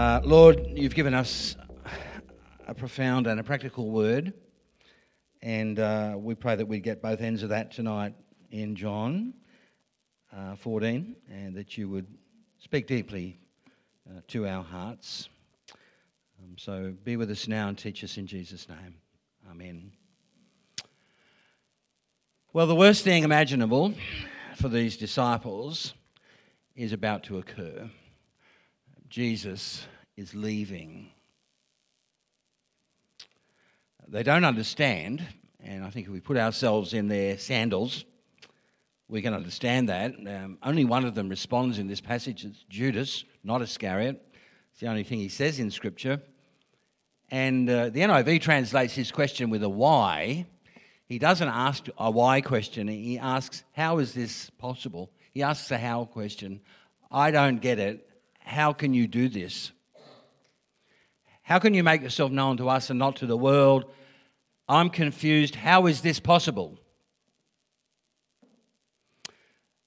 Uh, Lord, you've given us a profound and a practical word, and uh, we pray that we get both ends of that tonight in John uh, 14, and that you would speak deeply uh, to our hearts. Um, so be with us now and teach us in Jesus' name. Amen. Well, the worst thing imaginable for these disciples is about to occur. Jesus is leaving. They don't understand, and I think if we put ourselves in their sandals, we can understand that. Um, only one of them responds in this passage. It's Judas, not Iscariot. It's the only thing he says in Scripture. And uh, the NIV translates his question with a why. He doesn't ask a why question, he asks, How is this possible? He asks a how question. I don't get it. How can you do this? How can you make yourself known to us and not to the world? I'm confused. How is this possible?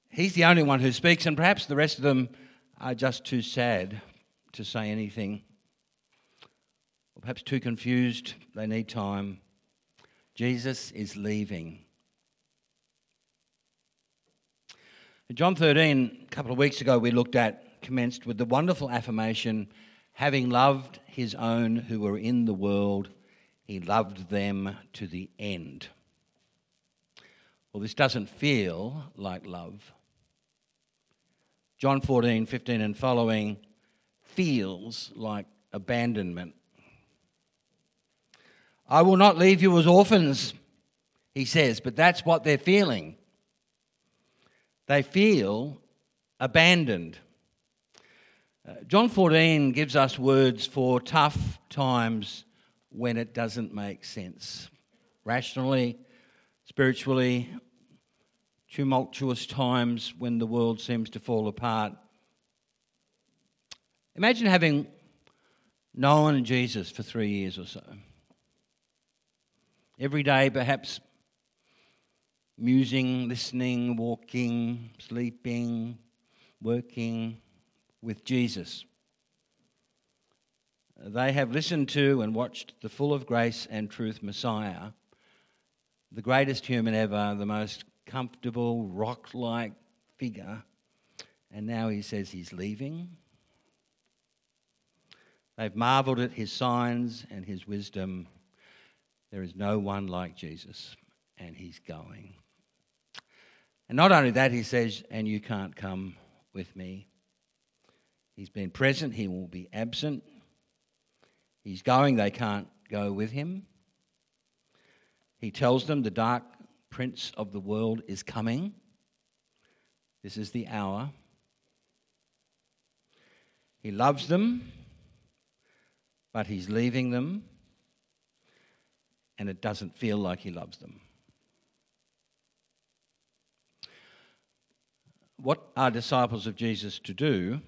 He's the only one who speaks, and perhaps the rest of them are just too sad to say anything. Or perhaps too confused. They need time. Jesus is leaving. John 13, a couple of weeks ago, we looked at, commenced with the wonderful affirmation having loved his own who were in the world, he loved them to the end. Well, this doesn't feel like love. John 14, 15, and following feels like abandonment. I will not leave you as orphans, he says, but that's what they're feeling. They feel abandoned. Uh, John 14 gives us words for tough times when it doesn't make sense. Rationally, spiritually, tumultuous times when the world seems to fall apart. Imagine having known Jesus for three years or so. Every day, perhaps musing, listening, walking, sleeping, working with Jesus. They have listened to and watched the full of grace and truth Messiah, the greatest human ever, the most comfortable, rock like figure, and now he says he's leaving. They've marveled at his signs and his wisdom. There is no one like Jesus, and he's going. And not only that, he says, and you can't come with me. He's been present, he will be absent. He's going, they can't go with him. He tells them the dark prince of the world is coming. This is the hour. He loves them, but he's leaving them and it doesn't feel like He loves them. What are disciples of Jesus to do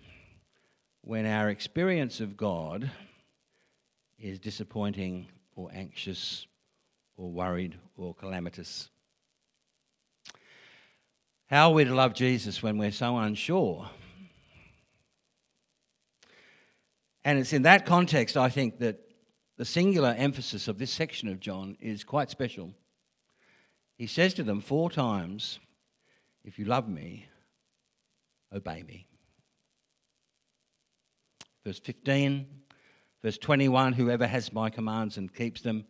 when our experience of God is disappointing or anxious or worried or calamitous? How are we to love Jesus when we're so unsure? And it's in that context, I think, that the singular emphasis of this section of John is quite special. He says to them four times, If you love me, obey me. Verse 15, verse 21 Whoever has my commands and keeps them,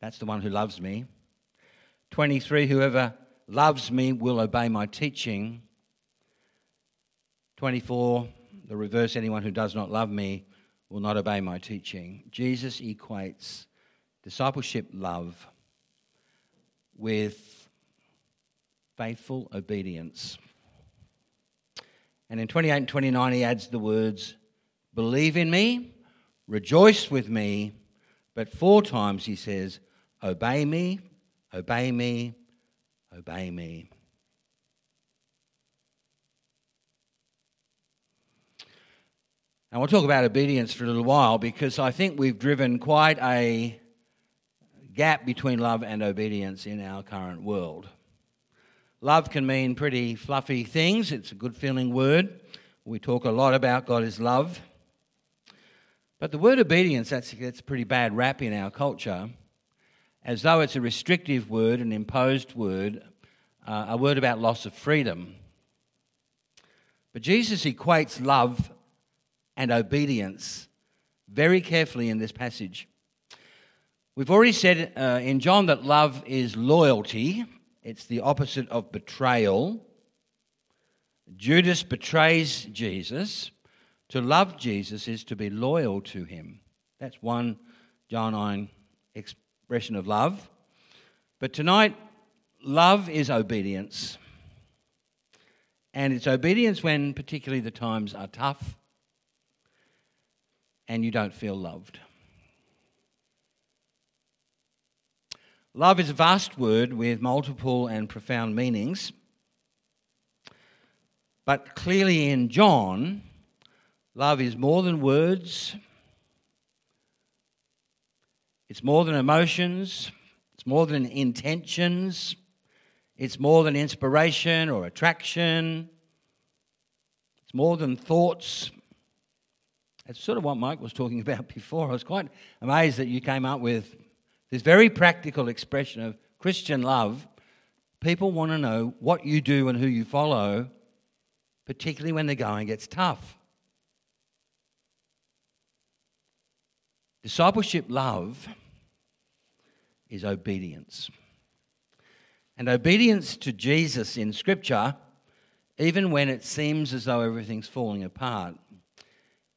that's the one who loves me. 23 Whoever loves me will obey my teaching. 24 The reverse anyone who does not love me will not obey my teaching. Jesus equates discipleship love with faithful obedience. And in 28 and 29, he adds the words, Believe in me, rejoice with me. But four times he says, Obey me, obey me, obey me. And we'll talk about obedience for a little while because I think we've driven quite a gap between love and obedience in our current world. Love can mean pretty fluffy things, it's a good feeling word. We talk a lot about God is love. But the word obedience, that's, that's a pretty bad rap in our culture, as though it's a restrictive word, an imposed word, uh, a word about loss of freedom. But Jesus equates love and obedience very carefully in this passage. We've already said uh, in John that love is loyalty, it's the opposite of betrayal. Judas betrays Jesus. To love Jesus is to be loyal to him. That's one John 9 expression of love. But tonight, love is obedience. And it's obedience when, particularly, the times are tough and you don't feel loved. Love is a vast word with multiple and profound meanings. But clearly in John, love is more than words, it's more than emotions, it's more than intentions, it's more than inspiration or attraction, it's more than thoughts, it's sort of what Mike was talking about before. I was quite amazed that you came up with this very practical expression of Christian love. People want to know what you do and who you follow, particularly when the going gets tough. Discipleship love is obedience. And obedience to Jesus in Scripture, even when it seems as though everything's falling apart,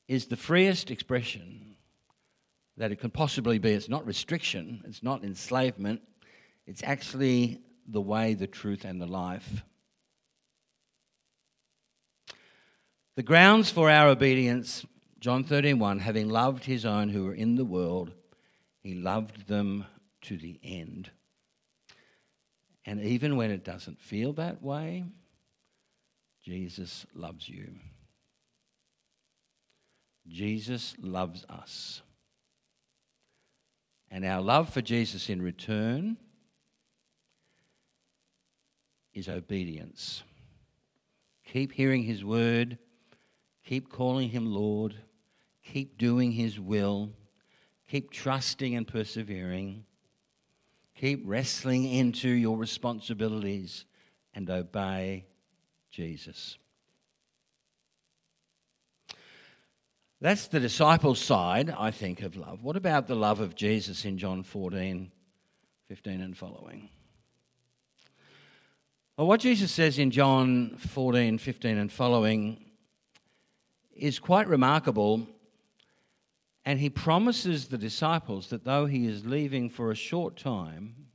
is the freest expression that it can possibly be. It's not restriction, it's not enslavement, it's actually the way, the truth, and the life. The grounds for our obedience, John 13:1, having loved his own who were in the world, he loved them to the end. And even when it doesn't feel that way, Jesus loves you. Jesus loves us. And our love for Jesus in return is obedience. Keep hearing his word, keep calling him Lord, keep doing his will, keep trusting and persevering, keep wrestling into your responsibilities and obey Jesus. That's the disciple side, I think, of love. What about the love of Jesus in John 14, 15 and following? Well, what Jesus says in John 14, 15 and following is quite remarkable. And he promises the disciples that though he is leaving for a short time,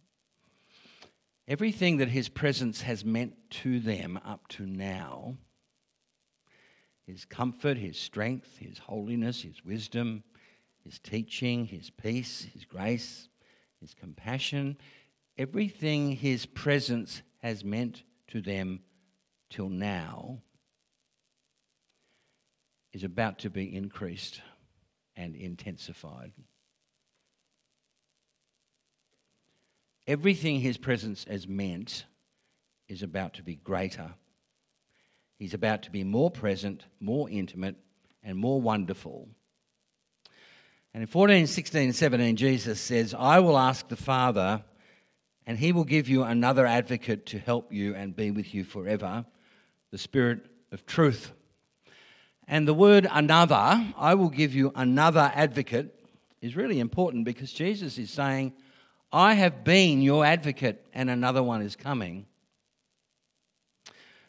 everything that his presence has meant to them up to now his comfort, his strength, his holiness, his wisdom, his teaching, his peace, his grace, his compassion, everything his presence has meant to them till now is about to be increased and intensified. Everything his presence has meant is about to be greater He's about to be more present, more intimate, and more wonderful. And in 14, 16, 17, Jesus says, I will ask the Father, and he will give you another advocate to help you and be with you forever, the Spirit of truth. And the word another, I will give you another advocate, is really important because Jesus is saying, I have been your advocate, and another one is coming.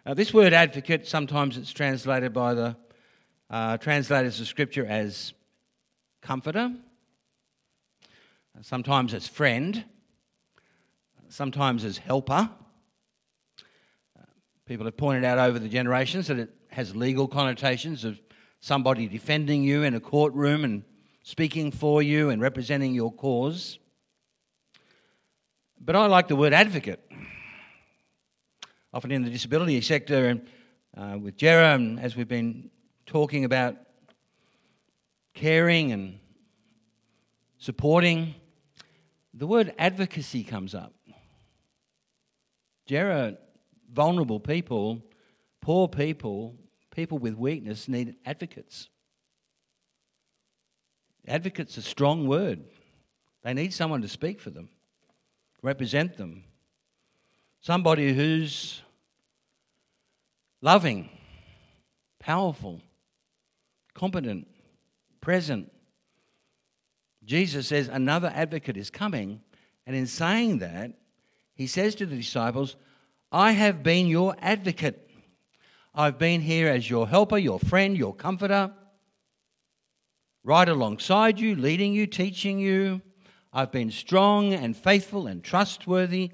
Uh, this word advocate, sometimes it's translated by the uh, translators of Scripture as comforter, sometimes as friend, sometimes as helper. People have pointed out over the generations that it has legal connotations of somebody defending you in a courtroom and speaking for you and representing your cause. But I like the word advocate. Often in the disability sector and uh, with Jerem, as we've been talking about caring and supporting, the word advocacy comes up. Jera, vulnerable people, poor people, people with weakness need advocates. Advocate's a strong word. They need someone to speak for them, represent them. Somebody who's loving, powerful, competent, present. Jesus says another advocate is coming, and in saying that, he says to the disciples, I have been your advocate. I've been here as your helper, your friend, your comforter, right alongside you, leading you, teaching you. I've been strong and faithful and trustworthy.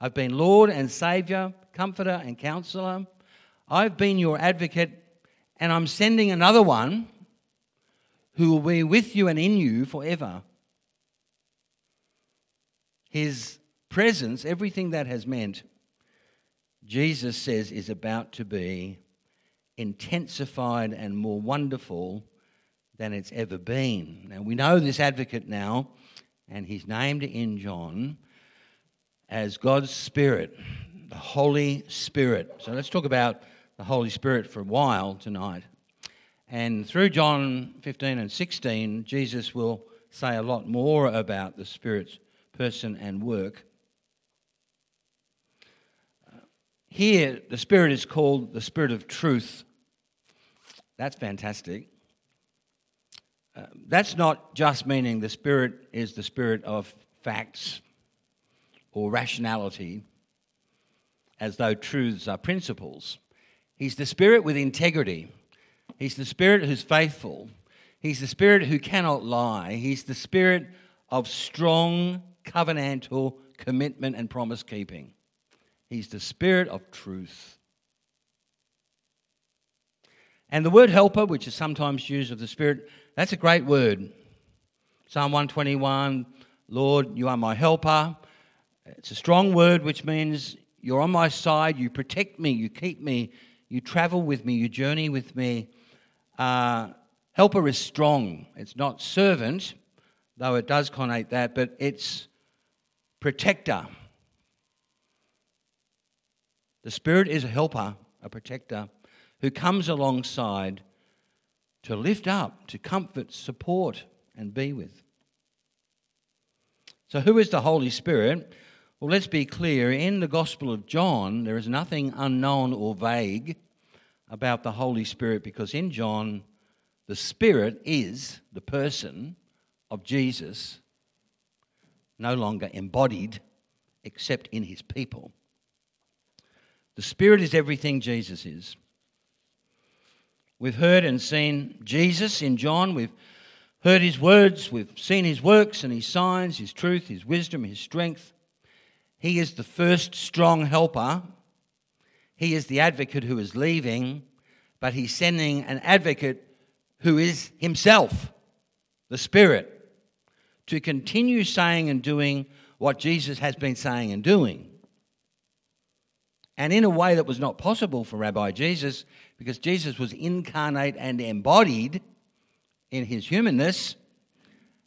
I've been Lord and Saviour, comforter and counselor. I've been your advocate, and I'm sending another one who will be with you and in you forever. His presence, everything that has meant, Jesus says is about to be intensified and more wonderful than it's ever been. Now, we know this advocate now, and he's named in John as God's Spirit, the Holy Spirit. So let's talk about the Holy Spirit for a while tonight. And through John 15 and 16, Jesus will say a lot more about the Spirit's person and work. Here, the Spirit is called the Spirit of truth. That's fantastic. Uh, that's not just meaning the Spirit is the Spirit of facts or rationality, as though truths are principles. He's the Spirit with integrity. He's the Spirit who's faithful. He's the Spirit who cannot lie. He's the Spirit of strong covenantal commitment and promise keeping. He's the Spirit of truth. And the word helper, which is sometimes used of the Spirit, that's a great word. Psalm 121 Lord, you are my helper. It's a strong word which means you're on my side, you protect me, you keep me, you travel with me, you journey with me. Uh, helper is strong. It's not servant, though it does connote that, but it's protector. The Spirit is a helper, a protector, who comes alongside to lift up, to comfort, support, and be with. So, who is the Holy Spirit? Well, let's be clear. In the Gospel of John, there is nothing unknown or vague about the Holy Spirit because in John, the Spirit is the person of Jesus, no longer embodied except in his people. The Spirit is everything Jesus is. We've heard and seen Jesus in John. We've heard his words. We've seen his works and his signs, his truth, his wisdom, his strength. He is the first strong helper. He is the advocate who is leaving, but he's sending an advocate who is himself, the Spirit, to continue saying and doing what Jesus has been saying and doing and in a way that was not possible for Rabbi Jesus because Jesus was incarnate and embodied in his humanness,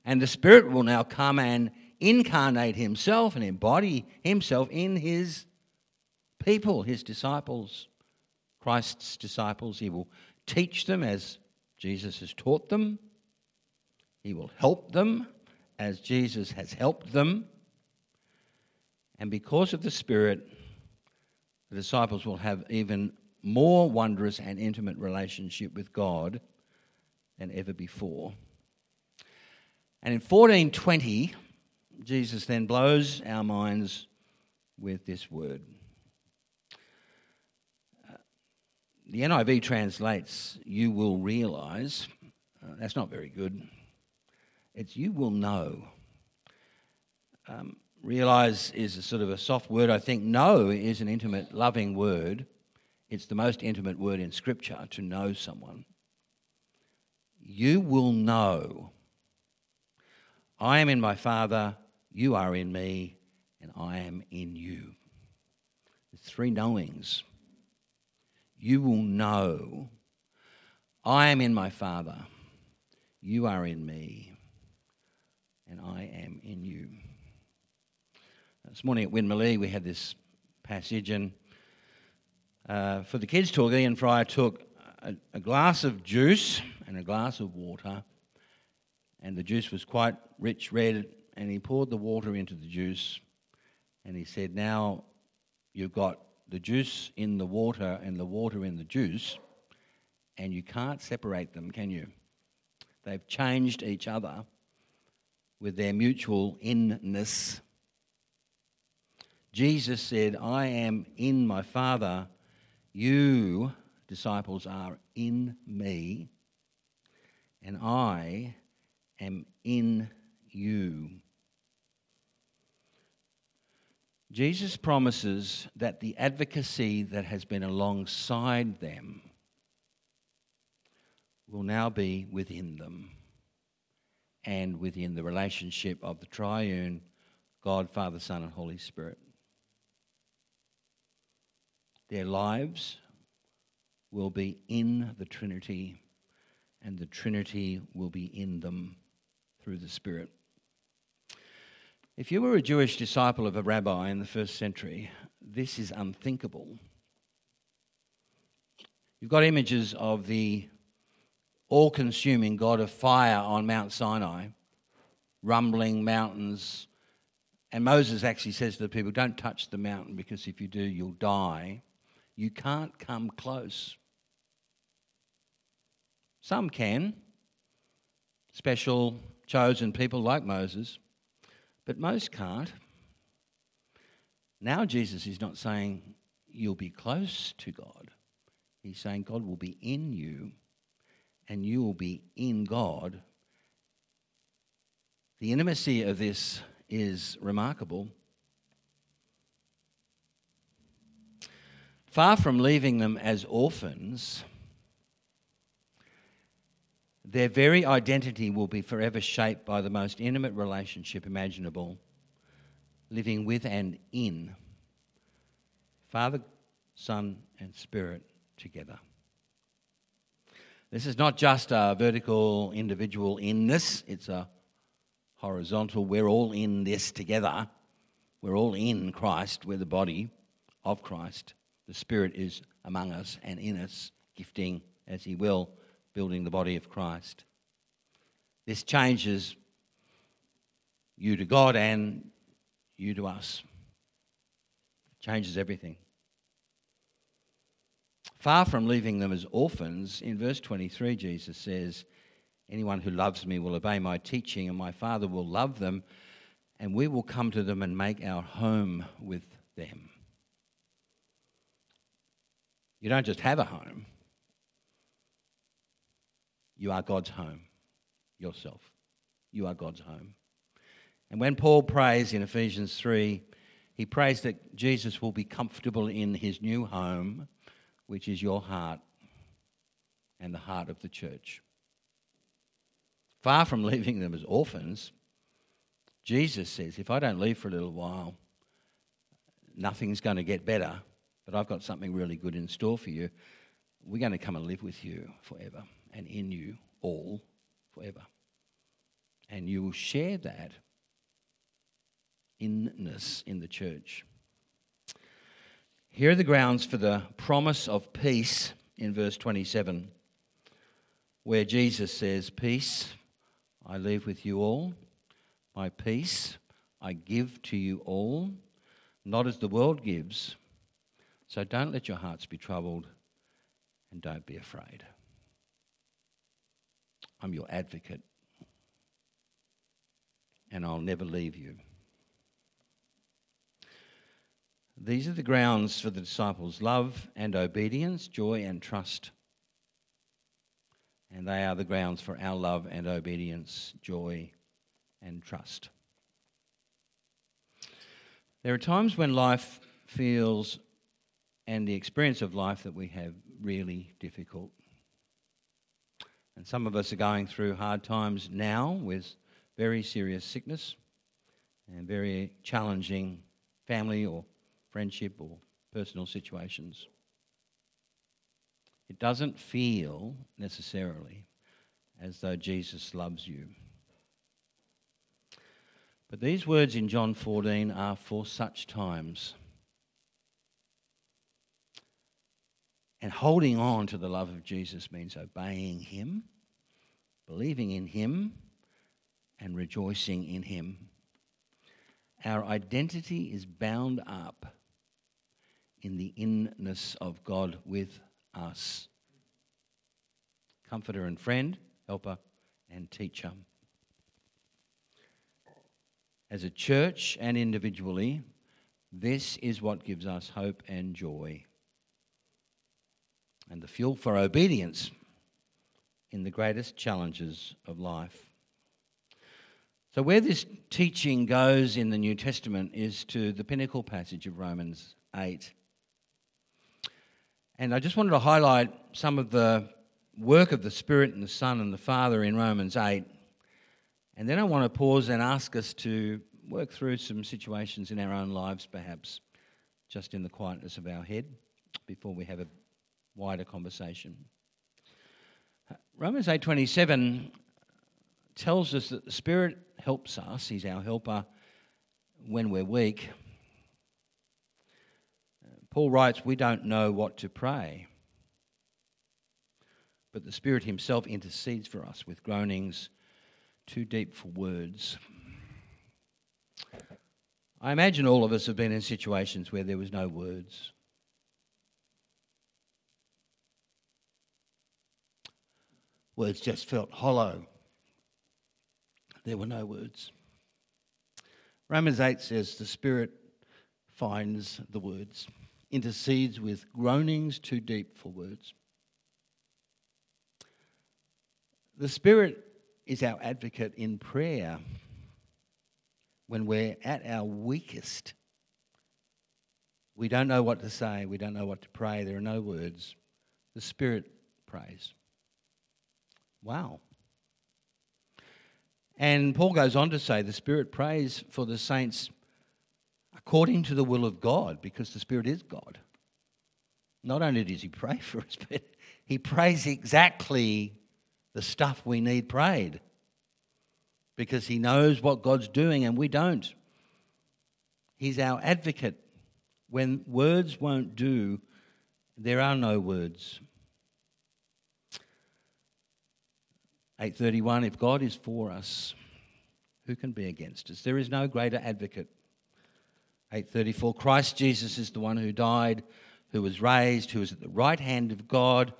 and the Spirit will now come and incarnate himself and embody himself in his people, his disciples, Christ's disciples. He will teach them as Jesus has taught them, he will help them as Jesus has helped them. And because of the Spirit, the disciples will have even more wondrous and intimate relationship with God than ever before. And in 1420, Jesus then blows our minds with this word. Uh, the NIV translates, you will realize. Uh, that's not very good. It's you will know. Um, realize is a sort of a soft word. I think know is an intimate, loving word. It's the most intimate word in Scripture to know someone. You will know. I am in my Father, you are in me, and I am in you. There's three knowings. You will know I am in my Father, you are in me, and I am in you. This morning at Winmalee, we had this passage, and uh, for the kids' talk, Ian Fryer took a, a glass of juice and a glass of water, and the juice was quite rich red, and he poured the water into the juice, and he said, Now you've got the juice in the water and the water in the juice, and you can't separate them, can you? They've changed each other with their mutual inness. Jesus said, I am in my Father, you, disciples, are in me, and I am in you. Jesus promises that the advocacy that has been alongside them will now be within them and within the relationship of the triune God, Father, Son, and Holy Spirit. Their lives will be in the Trinity, and the Trinity will be in them through the Spirit. If you were a Jewish disciple of a rabbi in the first century, this is unthinkable. You've got images of the all consuming God of fire on Mount Sinai, rumbling mountains. And Moses actually says to the people, Don't touch the mountain because if you do, you'll die. You can't come close. Some can, special chosen people like Moses, but most can't. Now, Jesus is not saying you'll be close to God, He's saying God will be in you and you will be in God. The intimacy of this is remarkable. Far from leaving them as orphans, their very identity will be forever shaped by the most intimate relationship imaginable, living with and in Father, Son, and Spirit together. This is not just a vertical individual inness, it's a horizontal. We're all in this together. We're all in Christ. We're the body of Christ. The Spirit is among us and in us, gifting as He will, building the body of Christ. This changes you to God and you to us. It changes everything. Far from leaving them as orphans, in verse 23, Jesus says, Anyone who loves me will obey my teaching, and my Father will love them, and we will come to them and make our home with them. You don't just have a home, you are God's home yourself. You are God's home. And when Paul prays in Ephesians 3, he prays that Jesus will be comfortable in his new home which is your heart and the heart of the church. Far from leaving them as orphans, Jesus says, If I don't leave for a little while, nothing's going to get better, but I've got something really good in store for you. We're going to come and live with you forever and in you all forever. And you will share that inness in the church. Here are the grounds for the promise of peace in verse 27, where Jesus says, Peace I leave with you all, my peace I give to you all, not as the world gives. So don't let your hearts be troubled and don't be afraid. I'm your advocate, and I'll never leave you. These are the grounds for the disciples' love and obedience, joy and trust. And they are the grounds for our love and obedience, joy and trust. There are times when life feels, and the experience of life that we have, really difficult. And some of us are going through hard times now with very serious sickness and very challenging family or friendship or personal situations. It doesn't feel necessarily as though Jesus loves you. But these words in John 14 are for such times. And holding on to the love of Jesus means obeying Him, believing in Him, and rejoicing in Him. Our identity is bound up in the inness of God with us. Comforter and friend, helper and teacher. As a church and individually, this is what gives us hope and joy and the fuel for obedience in the greatest challenges of life. So, where this teaching goes in the New Testament is to the pinnacle passage of Romans 8. And I just wanted to highlight some of the work of the Spirit and the Son and the Father in Romans 8. And then I want to pause and ask us to work through some situations in our own lives, perhaps, just in the quietness of our head, before we have a wider conversation. Romans 8:27 tells us that the Spirit helps us, He's our helper when we're weak. Paul writes, We don't know what to pray, but the Spirit Himself intercedes for us with groanings too deep for words. I imagine all of us have been in situations where there was no words. Words just felt hollow. There were no words. Romans 8 says the Spirit finds the words, intercedes with groanings too deep for words. The Spirit is our advocate in prayer when we're at our weakest. We don't know what to say, we don't know what to pray, there are no words. The Spirit prays. Wow. And Paul goes on to say the Spirit prays for the saints according to the will of God, because the Spirit is God. Not only does He pray for us, but He prays exactly the stuff we need prayed because He knows what God's doing and we don't. He's our advocate. When words won't do, there are no words. 831 If God is for us, who can be against us? There is no greater advocate. 834 Christ Jesus is the one who died, who was raised, who is at the right hand of God,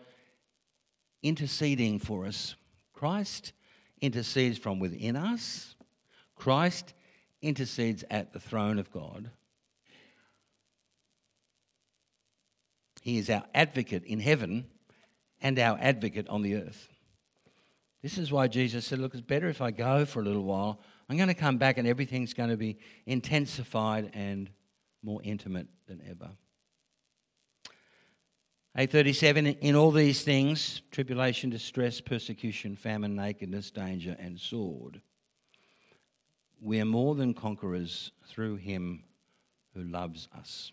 interceding for us. Christ intercedes from within us, Christ intercedes at the throne of God. He is our advocate in heaven and our advocate on the earth. This is why Jesus said, Look, it's better if I go for a little while. I'm going to come back and everything's going to be intensified and more intimate than ever. 837 In all these things, tribulation, distress, persecution, famine, nakedness, danger, and sword, we are more than conquerors through him who loves us.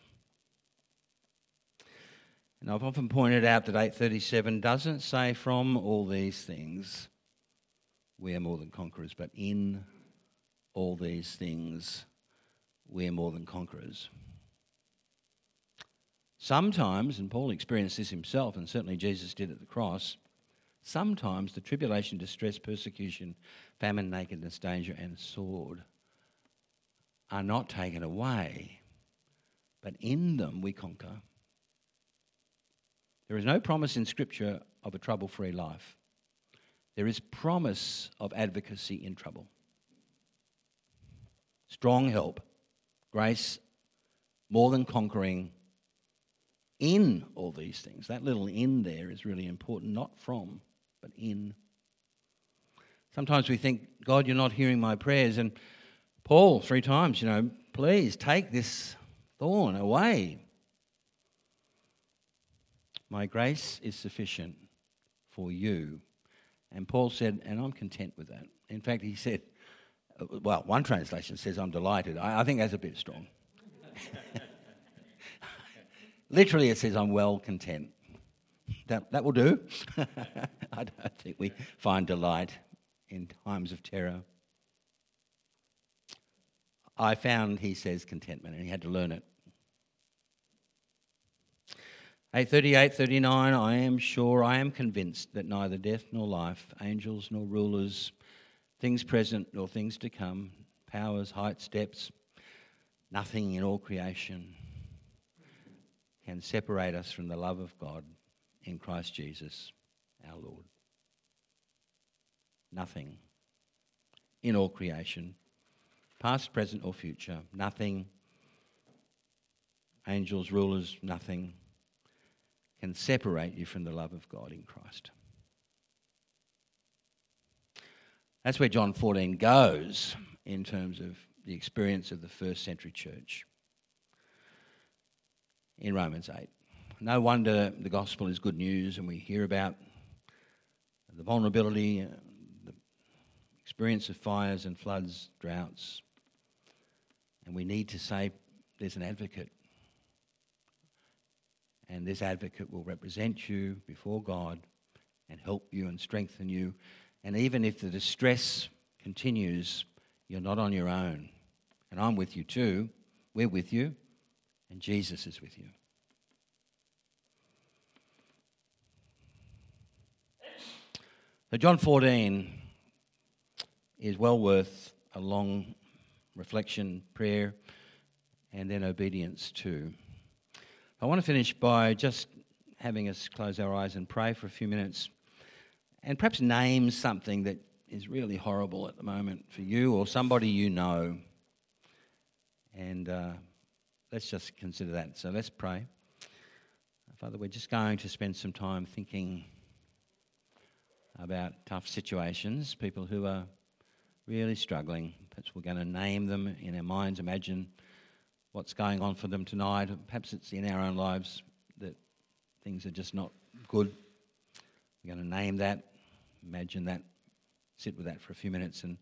And I've often pointed out that 837 doesn't say from all these things we are more than conquerors, but in all these things, we are more than conquerors. Sometimes, and Paul experienced this himself, and certainly Jesus did at the cross, sometimes the tribulation, distress, persecution, famine, nakedness, danger, and sword are not taken away, but in them we conquer. There is no promise in Scripture of a trouble free life. There is promise of advocacy in trouble. Strong help, grace, more than conquering in all these things. That little in there is really important, not from, but in. Sometimes we think, God, you're not hearing my prayers. And Paul, three times, you know, please take this thorn away. My grace is sufficient for you and Paul said, and I'm content with that. In fact, he said, well, one translation says, I'm delighted. I, I think that's a bit strong. Literally, it says, I'm well content. That, that will do. I don't think we find delight in times of terror. I found, he says, contentment, and he had to learn it. 838, 39, I am sure, I am convinced that neither death nor life, angels nor rulers, things present nor things to come, powers, heights, depths, nothing in all creation can separate us from the love of God in Christ Jesus our Lord. Nothing in all creation, past, present, or future, nothing, angels, rulers, nothing can separate you from the love of God in Christ. That's where John 14 goes in terms of the experience of the first century church in Romans 8. No wonder the gospel is good news and we hear about the vulnerability, the experience of fires and floods, droughts. And we need to say there's an advocate. And this advocate will represent you before God and help you and strengthen you. And even if the distress continues, you're not on your own. And I'm with you too. We're with you. And Jesus is with you. So, John 14 is well worth a long reflection, prayer, and then obedience too. I want to finish by just having us close our eyes and pray for a few minutes and perhaps name something that is really horrible at the moment for you or somebody you know. And uh, let's just consider that. So let's pray. Father, we're just going to spend some time thinking about tough situations, people who are really struggling. Perhaps we're going to name them in our minds, imagine what's going on for them tonight. Perhaps it's in our own lives that things are just not good. We're going to name that, imagine that, sit with that for a few minutes and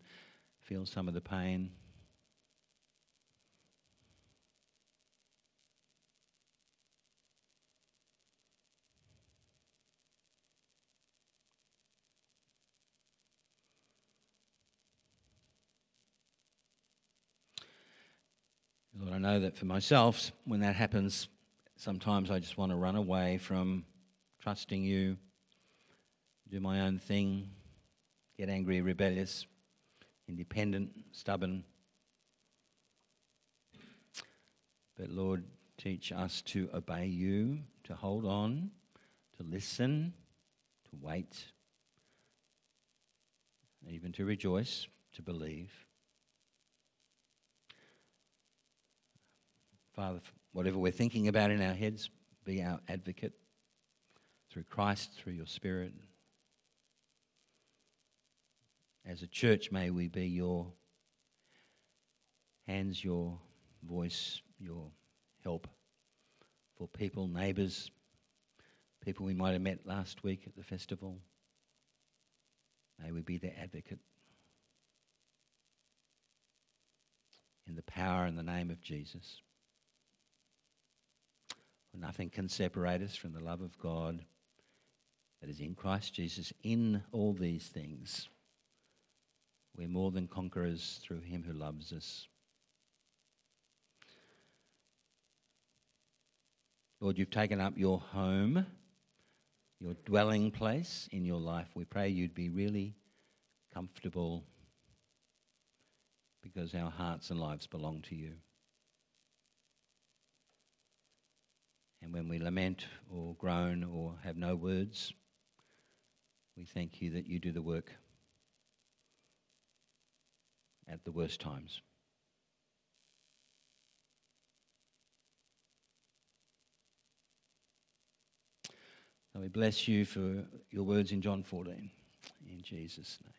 feel some of the pain. Lord, I know that for myself, when that happens, sometimes I just want to run away from trusting you, do my own thing, get angry, rebellious, independent, stubborn. But Lord, teach us to obey you, to hold on, to listen, to wait, even to rejoice, to believe. Father, whatever we're thinking about in our heads, be our advocate through Christ, through your Spirit. As a church, may we be your hands, your voice, your help for people, neighbours, people we might have met last week at the festival. May we be their advocate. In the power and the name of Jesus. Nothing can separate us from the love of God that is in Christ Jesus. In all these things, we're more than conquerors through him who loves us. Lord, you've taken up your home, your dwelling place in your life. We pray you'd be really comfortable because our hearts and lives belong to you. And when we lament or groan or have no words, we thank you that you do the work at the worst times. We bless you for your words in John 14. In Jesus' name.